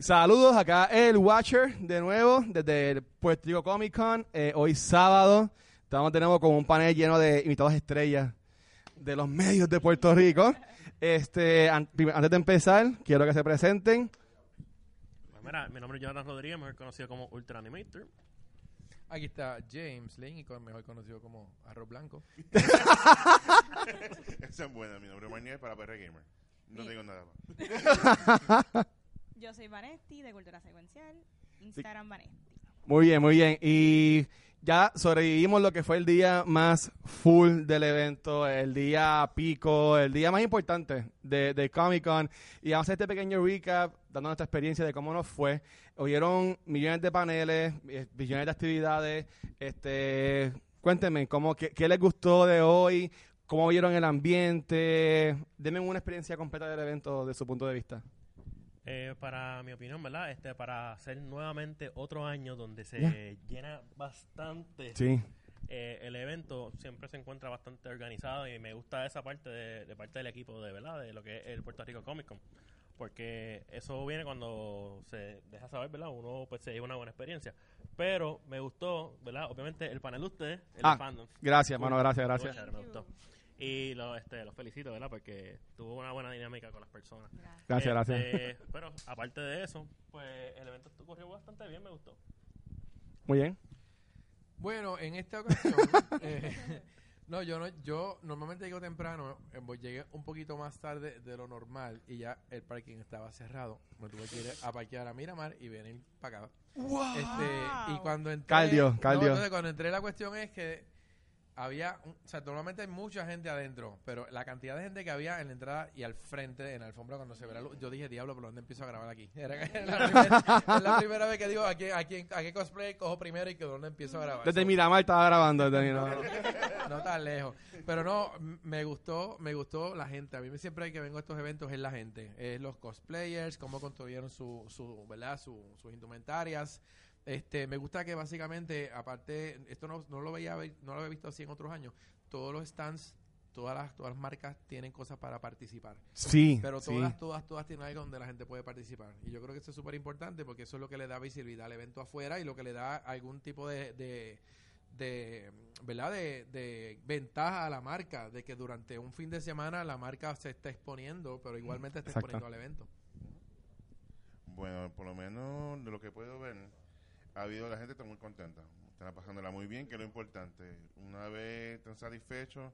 saludos acá el Watcher de nuevo desde el Puerto Rico Comic Con. Eh, hoy sábado estamos tenemos como un panel lleno de invitados estrellas de los medios de Puerto Rico. Este, an- prim- antes de empezar, quiero que se presenten. Pues mira, mi nombre es Jonathan Rodríguez, mejor conocido como Ultra Animator. Aquí está James Lane, y con- mejor conocido como Arroz Blanco. Esa es buena, mi nombre es Manuel para PR Gamer. No Sí. digo nada más. Yo soy Vanesti de Cultura Secuencial, Instagram Vanesti. Muy bien, muy bien. Y ya sobrevivimos lo que fue el día más full del evento, el día pico, el día más importante de, de Comic Con. Y vamos a hacer este pequeño recap, dando nuestra experiencia de cómo nos fue. Hubieron millones de paneles, eh, millones de actividades. Este, cuéntenme, ¿cómo, qué, qué les gustó de hoy? ¿Cómo vieron el ambiente? Denme una experiencia completa del evento de su punto de vista. Eh, para mi opinión, ¿verdad? Este, para hacer nuevamente otro año donde se llena bastante Sí. eh, el evento, siempre se encuentra bastante organizado y me gusta esa parte de, de parte del equipo de, ¿verdad? De lo que es el Puerto Rico Comic Con. Porque eso viene cuando se deja saber, ¿verdad? Uno pues se lleva una buena experiencia. Pero me gustó, ¿verdad? Obviamente el panel de ustedes, el Ah. Gracias, hermano, gracias, gracias. me gustó. Y lo, este, los felicito, ¿verdad? Porque tuvo una buena dinámica con las personas. Gracias. Gracias, gracias. Este, Pero aparte de eso, pues el evento corrió bastante bien, me gustó. Muy bien. Bueno, en esta ocasión, eh, no, yo no, yo normalmente llego temprano, eh, voy- llegué un poquito más tarde de lo normal y ya el parking estaba cerrado. Me tuve que ir a parquear a Miramar y venir para acá. Este, y cuando entré, Caldio, no, caldio. entonces cuando entré la cuestión es que había, un- o sea, normalmente hay mucha gente adentro, pero la cantidad de gente que había en la entrada y al frente, en la alfombra, cuando se ve la luz, yo dije, diablo, ¿por dónde empiezo a grabar aquí? Era la primera, es la primera vez que digo, ¿a qué, a, quién- a qué cosplay cojo primero y que dónde empiezo a grabar? Desde Miramar estaba grabando. desde Miramar. no tan lejos. Pero no, me gustó, me gustó la gente. A mí siempre que vengo a estos eventos es la gente, es los cosplayers, cómo construyeron su, su ¿verdad? Su, sus indumentarias. Este, me gusta que básicamente, aparte, esto no, no lo veía, no lo había visto así en otros años. Todos los stands, todas las, todas las marcas tienen cosas para participar. Sí, Pero sí. todas, todas, todas tienen algo donde la gente puede participar. Y yo creo que eso es súper importante porque eso es lo que le da visibilidad al evento afuera y lo que le da algún tipo de, de, de, ¿verdad? De, de ventaja a la marca, de que durante un fin de semana la marca se está exponiendo, pero igualmente está Exacto. exponiendo al evento. Bueno, por lo menos de lo que puedo ver, ha habido la gente está muy contenta. Están pasándola muy bien, que es lo importante. Una vez están satisfechos,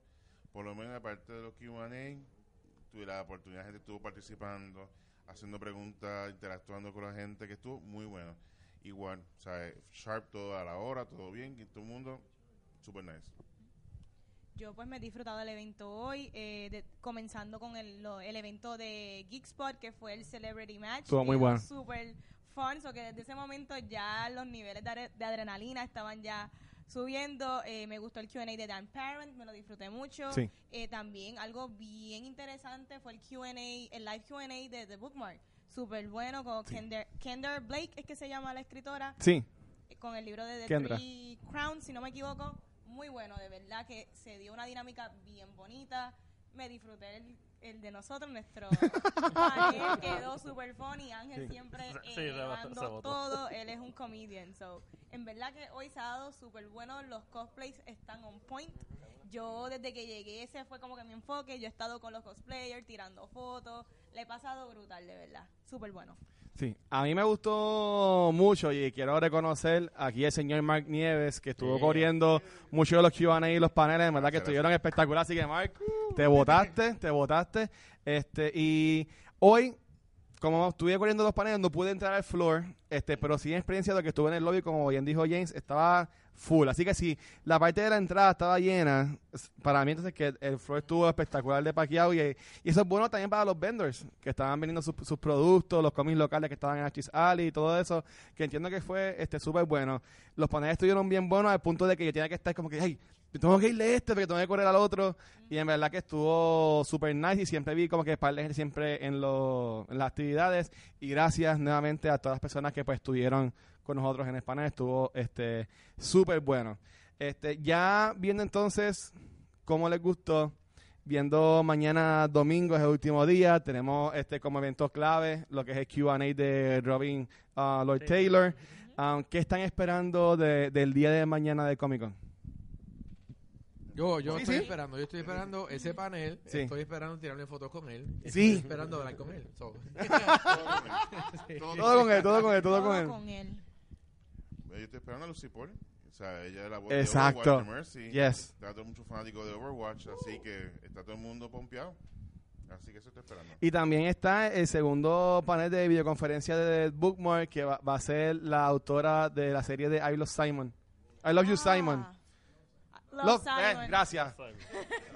por lo menos aparte de los Q&A, tuve la oportunidad, la gente estuvo participando, haciendo preguntas, interactuando con la gente, que estuvo muy bueno. Igual, o sea, sharp todo a la hora, todo bien, y todo el mundo, super nice. Yo pues me he disfrutado del evento hoy, eh, de- comenzando con el, lo- el evento de Geekspot, que fue el Celebrity Match. Estuvo muy que bueno. Súper fun, so que desde ese momento ya los niveles de, de adrenalina estaban ya subiendo. Eh, me gustó el Q&A de Dan Parent, me lo disfruté mucho. Sí. Eh, también algo bien interesante fue el Q&A, el live Q&A de The Bookmark. Súper bueno, con Kendra, Kendra Blake, es que se llama la escritora Sí, con el libro de The Kendra. Three Crowns, si no me equivoco. Muy bueno, de verdad que se dio una dinámica bien bonita. Me disfruté el, el de nosotros, nuestro panel quedó super funny. Ángel siempre Sí, eh, se se botó. todo. Él es un comedian. So, en verdad que hoy sábado súper bueno. Los cosplays están on point. Yo desde que llegué ese fue como que mi enfoque. Yo he estado con los cosplayers tirando fotos. Le he pasado brutal, de verdad. Súper bueno. Sí. A mí me gustó mucho y quiero reconocer aquí el señor Mark Nieves, que estuvo Sí. corriendo mucho de los Q&A y los paneles, en verdad que estuvieron espectaculares. Así que, Mark, te votaste, te votaste. Este, y hoy, como estuve corriendo los paneles, no pude entrar al floor, este, pero sí en experiencia de que estuve en el lobby, como bien dijo James, estaba full. Así que si la parte de la entrada estaba llena, para mí entonces que el floor estuvo espectacular de paqueado y, eso es bueno también para los vendors que estaban vendiendo sus, sus productos, los cómics locales que estaban en Archie's Alley y todo eso, que entiendo que fue este súper bueno. Los paneles estuvieron bien buenos al punto de que yo tenía que estar como que, hey, tengo que irle a este porque tengo que correr al otro. Y en verdad que estuvo súper nice y siempre vi como que par de gente siempre en, lo- en las actividades. Y gracias nuevamente a todas las personas que pues estuvieron con nosotros en el panel. Estuvo este súper bueno. Este, ya viendo entonces cómo les gustó, viendo mañana domingo, es el último día. Tenemos este como evento clave, lo que es el QA de Robin uh, Lord Taylor. Um, ¿Qué están esperando de- del día de mañana de Comic Con? Yo, yo Sí, estoy sí. esperando, yo estoy esperando ese panel, Sí. estoy esperando tirarle fotos con él, Sí. estoy esperando hablar con él. so. Todo con él, todo con él, todo con él. con él. Yo estoy esperando a Lucy Paul. O sea, ella es la voz Exacto. de Overwatch de Mercy. Yes. Está todo mucho fanático de Overwatch, así que está todo el mundo pompeado. Así que eso estoy esperando. Y también está el segundo panel de videoconferencia de Bookmark, que va, va a ser la autora de la serie de I Love Simon. I Love You, Simon. Love, Love- eh, Simon. gracias.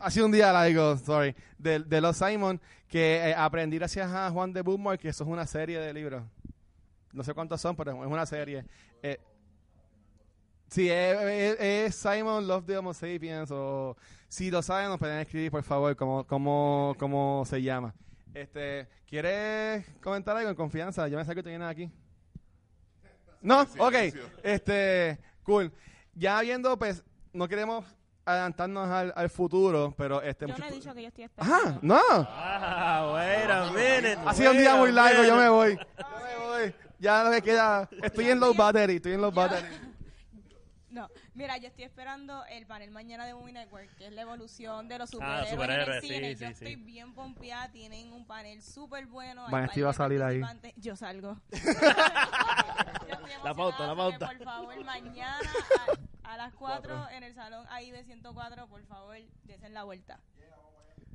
Ha sido un día largo, sorry. De, de Los Simon, que eh, aprendí gracias a Juan de Bookmark, que eso es una serie de libros. No sé cuántos son, pero es una serie. Eh, sí, es, es- es Simon Love the Homo Sapiens, o si lo saben, nos pueden escribir, por favor, cómo, cómo, cómo se llama. Este, ¿Quieres comentar algo en confianza? Yo me sé que tú vienes aquí. No, ok. Este, cool. Ya viendo, pues, no queremos adelantarnos al, al futuro, pero este Yo no he mucho- dicho que yo estoy esperando. Ajá, no. Ah, wait a minute. Ha sido un día muy largo, yo me voy. Yo me voy. Ya no me queda. Estoy en low battery, estoy en low battery. No, mira, yo estoy esperando el panel mañana de Movie Network, que es la evolución de los Ah, superhéroes, superhéroes, en el sí, cine. sí, yo sí. estoy bien pompeada, tienen un panel súper bueno. varios iba a salir ahí. Yo salgo. Yo estoy La pauta, la que, pauta. Por favor, mañana a, las 4 en el salón AIB 104, por favor, desen la vuelta.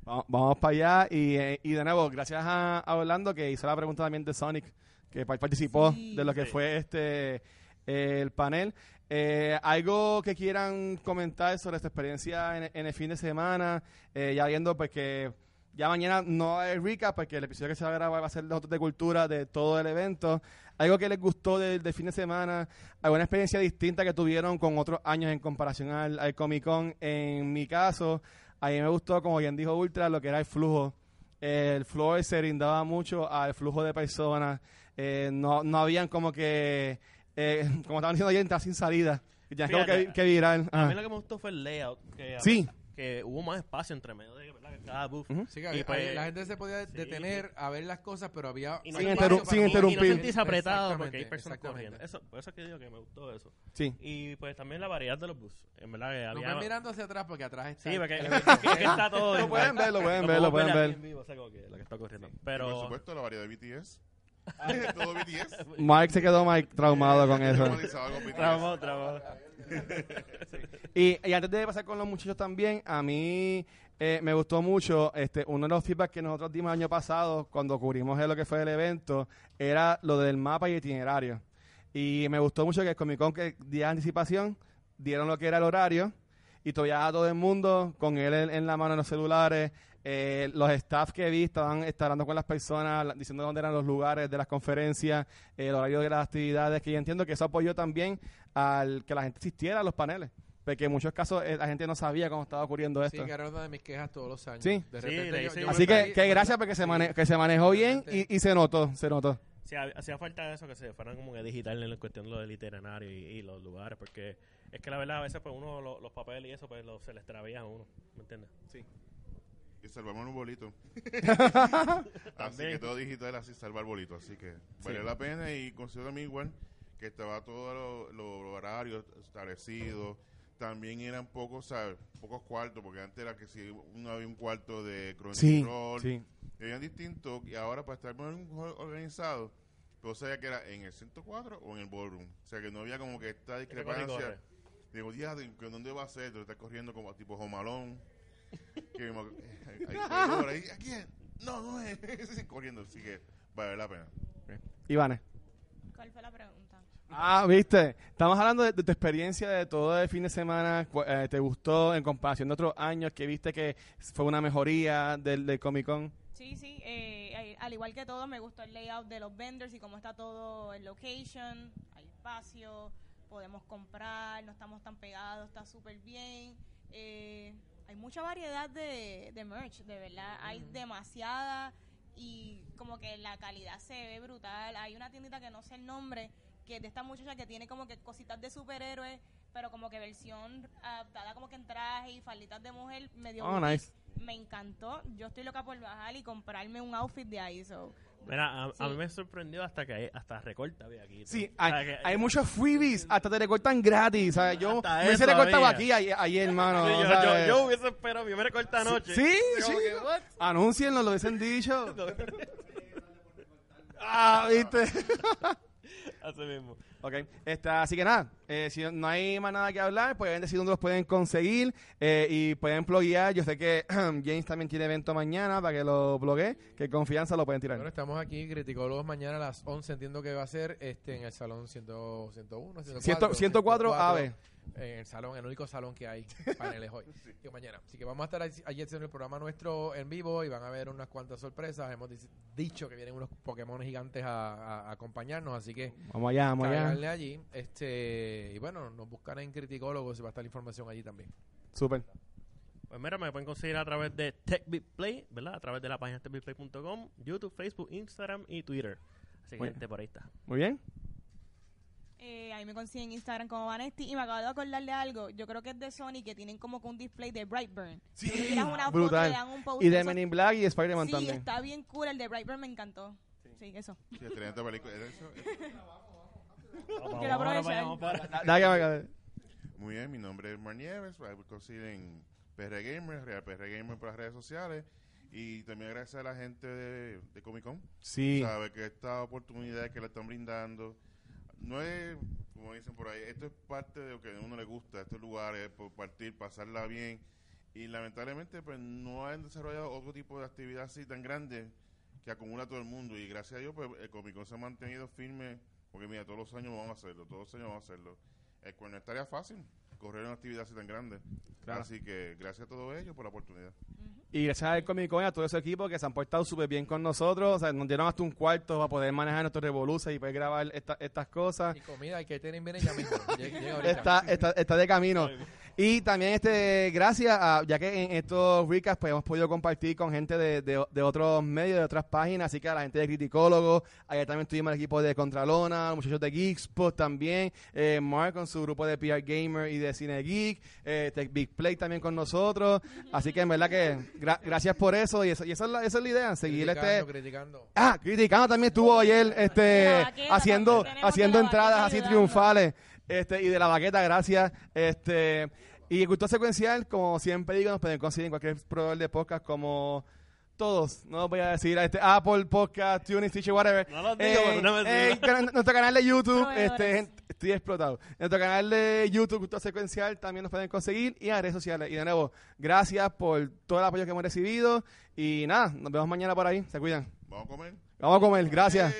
Vamos, vamos para allá. Y, eh, y de nuevo, gracias a, a Orlando que hizo la pregunta también de Sonic, que pa- participó Sí. de lo que Sí. fue este eh, el panel. Eh, algo que quieran comentar sobre esta experiencia en, en el fin de semana, eh, ya viendo pues que ya mañana no hay recap, porque el episodio que se va a grabar va a ser de Nosotros de Cultura de todo el evento. Algo que les gustó del, del fin de semana, alguna experiencia distinta que tuvieron con otros años en comparación al, al Comic Con. En mi caso, a mí me gustó, como bien dijo Ultra, lo que era el flujo. El floor se brindaba mucho al flujo de personas. Eh, no, no habían como que, eh, como estaban diciendo ayer, entrar sin salida. Ya es como que, virar. A mí lo que me gustó fue el layout. Que, Sí. Que hubo más espacio entre medio de ¿verdad? que cada booth. Ujú. Sí, que Y había- pues- la gente se podía sí, detener a ver las cosas, pero había Y no Sin para- sin y- Y interrumpir. no sentirse apretado porque hay personas corriendo. Eso, por eso es que digo que me gustó eso. Sí. Y pues también la variedad de los bus. En verdad que No había... ven mirando hacia atrás porque atrás está. Sí, porque que está todo... Lo pueden ver, lo pueden ver, lo pueden ver. en vivo, o sea, como que lo que está ocurriendo. Y por Pero... supuesto, la variedad de BTS. Todo BTS. Mike se quedó Mike traumado con eso. Tramo, tramo. Y, y antes de pasar con los muchachos también, a mí eh, me gustó mucho, este, uno de los feedback que nosotros dimos el año pasado, cuando cubrimos lo que fue el evento, era lo del mapa y itinerario. Y me gustó mucho que el Comic Con, que día de anticipación, dieron lo que era el horario, y todavía todo el mundo con él en, en la mano en los celulares. Eh, los staff que vi estaban estaban hablando con las personas, la- diciendo dónde eran los lugares de las conferencias, el horario de las actividades, que yo entiendo que eso apoyó también al que la gente asistiera a los paneles. Porque en muchos casos eh, la gente no sabía cómo estaba ocurriendo Sí, esto. que era una de mis quejas todos los años. Sí. De Sí, repente yo- yo igual. Así que, que gracias porque se, Sí. mane- que se manejó bien y, y se notó, se notó. Sí, ha- hacía falta eso, que se fueran como que digital en la cuestión de lo del itinerario y, y los lugares, porque es que la verdad a veces pues uno lo- los papeles y eso pues lo- se les extravían a uno, ¿me entiendes? Sí. Y salvamos un bolito. así que todo digital, así salvar bolito. Así que vale la pena y considero también igual que estaba todo lo- lo- los horarios establecidos. También eran pocos, ¿sabes? Pocos cuartos, porque antes era que si uno había un cuarto de Crunchyroll, sí. eran distintos y ahora para estar más organizado, todo sabía que era en el 104 o en el ballroom. O sea que no había como que esta y discrepancia. Digo, ya, ¿que ¿dónde va a ser? Tú estás corriendo como tipo Jomalón. Que me- ahí- ahí- ahí- ¿a quién? No, no es. Sí, corriendo, así que vale la pena. Ivane. ¿Cuál fue la pregunta? Ah, viste. Estamos hablando de, de tu experiencia de todo el fin de semana. eh, ¿Te gustó en comparación de otros años que viste que fue una mejoría del, del Comic Con? Sí, sí, eh, eh, al igual que todo, me gustó el layout de los vendors y cómo está todo el location, hay espacio, podemos comprar, no estamos tan pegados, está súper bien. Eh, hay mucha variedad de, de merch, de verdad, hay demasiada y como que la calidad se ve brutal. Hay una tiendita que no sé el nombre, que es de esta muchacha que tiene como que cositas de superhéroes, pero como que versión adaptada como que en traje y falditas de mujer, medio Oh, boutique. nice. me encantó. Yo estoy loca por bajar y comprarme un outfit de ahí. So. Mira, a, a Sí. mí me sorprendió hasta que hay, hasta recorta había aquí. Sí, O sea, hay, que- hay muchos freebies, hasta te recortan gratis. ¿sabes? Yo me hubiese eso recortado aquí ayer, hermano. Sí, yo, yo, yo hubiese esperado mi recorta anoche. Sí, sí. Anúncienlo, lo hubiesen dicho. ah, viste. Así mismo. Ok, está, así que nada, eh, si no hay más nada que hablar, pues deben decir dónde los pueden conseguir eh, y pueden bloguear. Yo sé que James también tiene evento mañana para que lo bloguee, que confianza lo pueden tirar. Bueno, estamos aquí, Criticólogos, mañana a las 11, entiendo que va a ser este en el salón 100, 101, 104, 104 AB. En el salón, el único salón que hay paneles hoy. Que mañana. Así que vamos a estar allí haciendo el programa nuestro en vivo y van a ver unas cuantas sorpresas. Hemos dic- dicho que vienen unos Pokémon gigantes a, a- a acompañarnos, así que Vamos allá, vamos allá. Cáiganle allí. Este, y bueno, nos buscan en Criticólogos y va a estar la información allí también. Súper. Pues mira, me pueden conseguir a través de TechBitPlay, ¿verdad? A través de la página techbitplay.com, YouTube, Facebook, Instagram y Twitter. Así que Muy- gente por ahí está. Muy bien. Eh, ahí me consiguen Instagram como Vanesti. Y me acabo de acordar de algo. Yo creo que es de Sony que tienen como que un display de Brightburn. Sí, una foto, brutal. dan un post, Y de eso- Men in Black y Spider-Man Sí, también. está bien cool. El de Brightburn me encantó. Sí, eso. Sí, excelente película. Eso- Vamos, Que me- Muy bien, mi nombre es Mar Nieves, me consiguen PR Gamer, Real PR Gamer por las redes sociales. Y también gracias a la gente de, de Comic Con, Sí. sabe que esta oportunidad que le están brindando no es, como dicen por ahí, esto es parte de lo que a uno le gusta, estos lugares, por partir, pasarla bien. Y lamentablemente pues no han desarrollado otro tipo de actividad así tan grande que acumula a todo el mundo. Y gracias a Dios pues el Comic Con se ha mantenido firme porque mira, todos los años vamos a hacerlo, todos los años vamos a hacerlo. Es que no estaría fácil correr una actividad así tan grande. Claro. Así que gracias a todos ellos por la oportunidad. Y gracias al Comic Con y a todo ese equipo que se han portado súper bien con nosotros. O sea, nos dieron hasta un cuarto para poder manejar nuestros revoluciones y poder grabar esta- estas cosas. Y comida, hay que tener viene ya mismo. Llega, llega. Está, está, está de camino. Y también, este gracias a, ya que en estos recaps pues, hemos podido compartir con gente de, de, de otros medios, de otras páginas, así que a la gente de Criticólogos, ayer también tuvimos el equipo de Contralona, los muchachos de Geekspot también, eh, Mark con su grupo de PR Gamer y de Cine Geek, eh, Tech Big Play también con nosotros, así que en verdad que gra- gracias por eso y, eso, y esa, es la, esa es la idea, seguir criticando, este... criticando. Ah, Criticano también estuvo ayer este, haciendo, haciendo entradas así ayudando. triunfales. Este, y de la baqueta, gracias. Este, y gusto secuencial, como siempre digo, nos pueden conseguir en cualquier proveedor de podcast como todos, no los voy a decir, este, Apple Podcast, TuneIn, Stitcher, whatever. No los digo, pero no me eh, can- nuestro canal de YouTube, este, gente, estoy explotado. Nuestro canal de YouTube, Gusto Secuencial, también nos pueden conseguir y en redes sociales. Y de nuevo, gracias por todo el apoyo que hemos recibido. Y nada, nos vemos mañana por ahí. Se cuidan. ¿Vamos a comer? Vamos a comer, gracias.